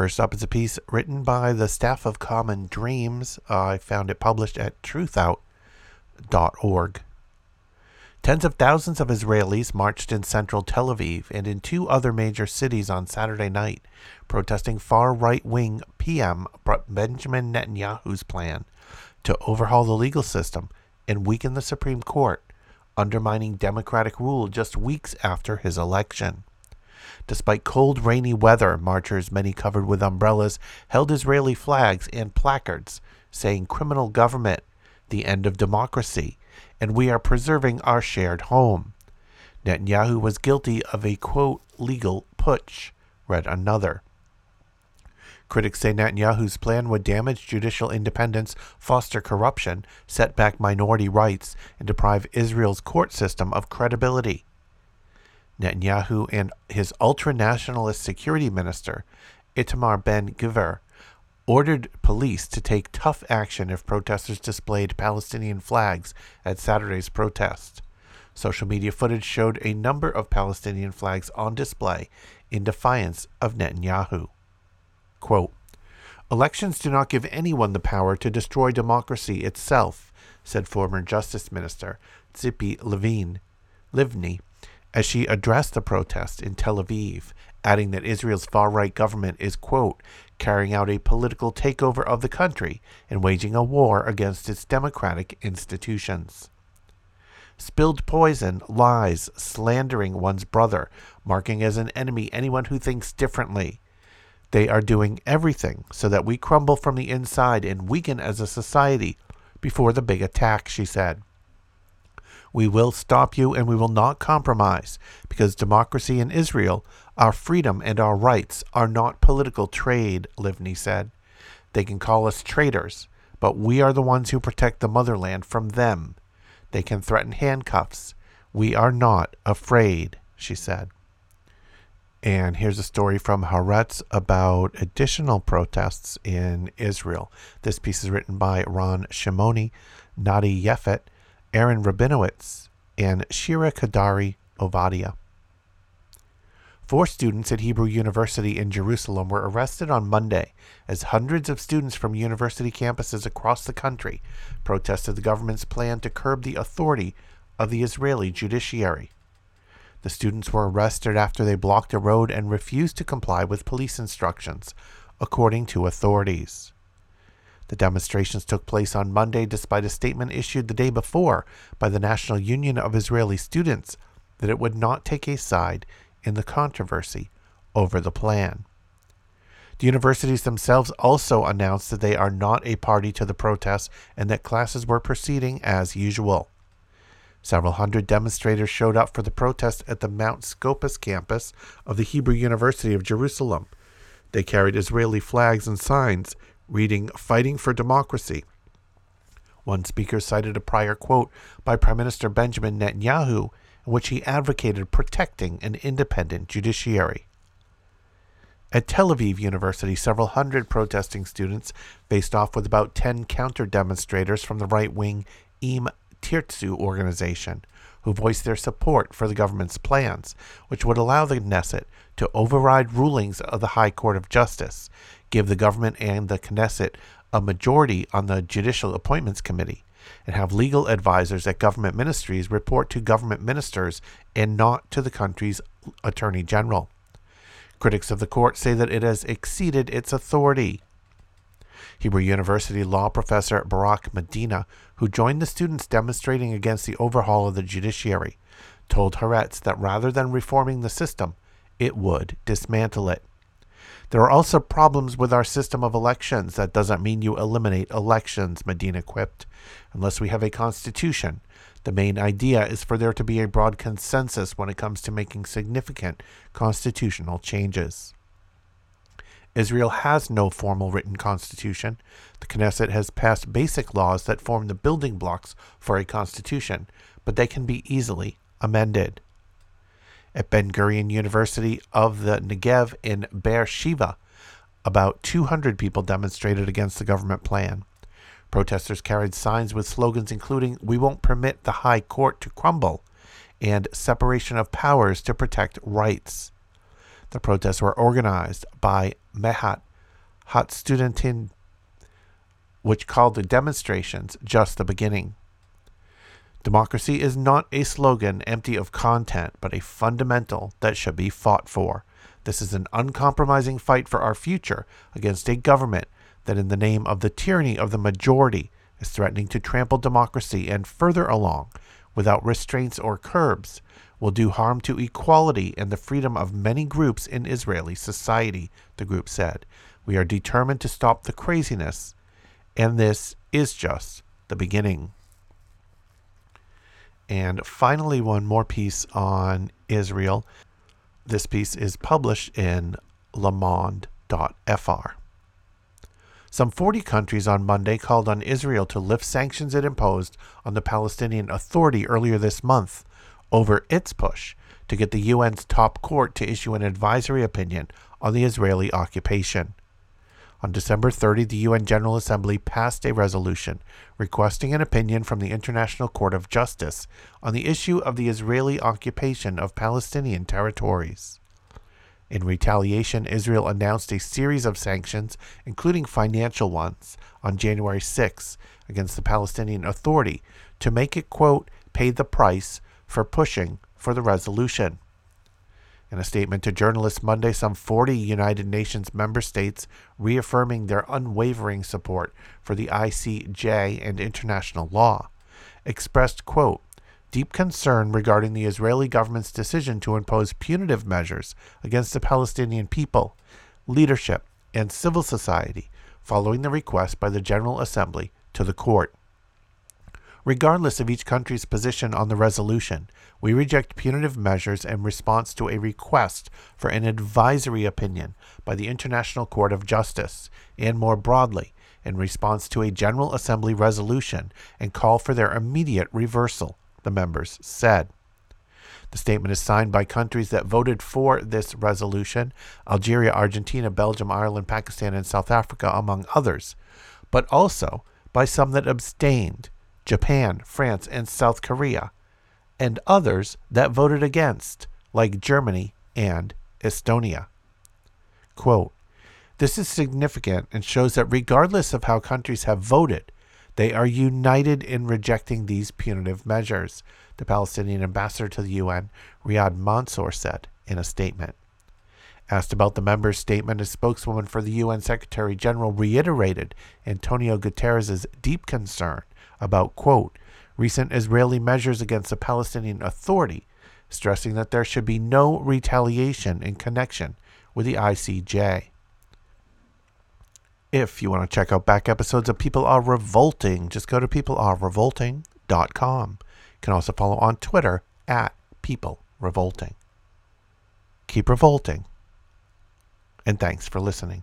First up is a piece written by the staff of Common Dreams. I found it published at truthout.org. Tens of thousands of Israelis marched in central Tel Aviv and in two other major cities on Saturday night, protesting far right wing PM Benjamin Netanyahu's plan to overhaul the legal system and weaken the Supreme Court undermining democratic rule just weeks after his election. Despite cold, rainy weather, marchers, many covered with umbrellas, held Israeli flags and placards saying criminal government, the end of democracy, and we are preserving our shared home. Netanyahu was guilty of a quote, legal putsch, read another. Critics say Netanyahu's plan would damage judicial independence, foster corruption, set back minority rights, and deprive Israel's court system of credibility. Netanyahu and his ultra nationalist security minister, Itamar Ben Gvir, ordered police to take tough action if protesters displayed Palestinian flags at Saturday's protest. Social media footage showed a number of Palestinian flags on display in defiance of Netanyahu. Quote, Elections do not give anyone the power to destroy democracy itself, said former Justice Minister Tzipi Levine, Livni, as she addressed the protest in Tel Aviv, adding that Israel's far right government is, quote, carrying out a political takeover of the country and waging a war against its democratic institutions. Spilled poison, lies, slandering one's brother, marking as an enemy anyone who thinks differently, they are doing everything so that we crumble from the inside and weaken as a society before the big attack, she said. We will stop you and we will not compromise because democracy in Israel, our freedom and our rights are not political trade, Livni said. They can call us traitors, but we are the ones who protect the motherland from them. They can threaten handcuffs. We are not afraid, she said. And here's a story from Haaretz about additional protests in Israel. This piece is written by Ron Shimoni, Nati Yefet, Aaron Rabinowitz, and Shira Kadari Ovadia. Four students at Hebrew University in Jerusalem were arrested on Monday as hundreds of students from university campuses across the country protested the government's plan to curb the authority of the Israeli judiciary. The students were arrested after they blocked a road and refused to comply with police instructions, according to authorities. The demonstrations took place on Monday despite a statement issued the day before by the National Union of Israeli Students that it would not take a side in the controversy over the plan. The universities themselves also announced that they are not a party to the protests and that classes were proceeding as usual. Several hundred demonstrators showed up for the protest at the Mount Scopus campus of the Hebrew University of Jerusalem. They carried Israeli flags and signs reading, Fighting for Democracy. One speaker cited a prior quote by Prime Minister Benjamin Netanyahu in which he advocated protecting an independent judiciary. At Tel Aviv University, several hundred protesting students faced off with about 10 counter demonstrators from the right wing Im Tirtzu organization, who voiced their support for the government's plans, which would allow the Knesset to override rulings of the High Court of Justice, give the government and the Knesset a majority on the Judicial Appointments Committee, and have legal advisors at government ministries report to government ministers and not to the country's attorney general. Critics of the court say that it has exceeded its authority Hebrew University law professor Barak Medina, who joined the students demonstrating against the overhaul of the judiciary, told Haaretz that rather than reforming the system, it would dismantle it. There are also problems with our system of elections. That doesn't mean you eliminate elections, Medina quipped. Unless we have a constitution, the main idea is for there to be a broad consensus when it comes to making significant constitutional changes. Israel has no formal written constitution. The Knesset has passed basic laws that form the building blocks for a constitution, but they can be easily amended. At Ben Gurion University of the Negev in Beer Sheva, about 200 people demonstrated against the government plan. Protesters carried signs with slogans including We won't permit the High Court to crumble and separation of powers to protect rights. The protests were organized by Mehat Hatstudentin, which called the demonstrations just the beginning. Democracy is not a slogan empty of content, but a fundamental that should be fought for. This is an uncompromising fight for our future against a government that, in the name of the tyranny of the majority, is threatening to trample democracy and further along, without restraints or curbs, will do harm to equality and the freedom of many groups in Israeli society, the group said. We are determined to stop the craziness, and this is just the beginning. And finally, one more piece on Israel. This piece is published in LeMonde.fr. Some 40 countries on Monday called on Israel to lift sanctions it imposed on the Palestinian Authority earlier this month over its push to get the UN's top court to issue an advisory opinion on the Israeli occupation. On December 30, the UN General Assembly passed a resolution requesting an opinion from the International Court of Justice on the issue of the Israeli occupation of Palestinian territories. In retaliation, Israel announced a series of sanctions, including financial ones, on January 6 against the Palestinian Authority to make it, quote, pay the price for pushing for the resolution. In a statement to journalists Monday, some 40 United Nations member states reaffirming their unwavering support for the ICJ and international law expressed, quote, deep concern regarding the Israeli government's decision to impose punitive measures against the Palestinian people, leadership, and civil society following the request by the General Assembly to the court. Regardless of each country's position on the resolution, we reject punitive measures in response to a request for an advisory opinion by the International Court of Justice, and more broadly, in response to a General Assembly resolution and call for their immediate reversal, the members said. The statement is signed by countries that voted for this resolution Algeria, Argentina, Belgium, Ireland, Pakistan, and South Africa, among others, but also by some that abstained Japan, France, and South Korea, and others that voted against, like Germany and Estonia. Quote, this is significant and shows that regardless of how countries have voted, they are united in rejecting these punitive measures, the Palestinian ambassador to the UN, Riyad Mansour, said in a statement. Asked about the members' statement, a spokeswoman for the UN Secretary General reiterated Antonio Guterres' deep concern about, quote, recent Israeli measures against the Palestinian Authority, stressing that there should be no retaliation in connection with the ICJ. If you want to check out back episodes of People Are Revolting, just go to peoplearerevolting.com. You can also follow on Twitter at People Revolting. Keep revolting, and thanks for listening.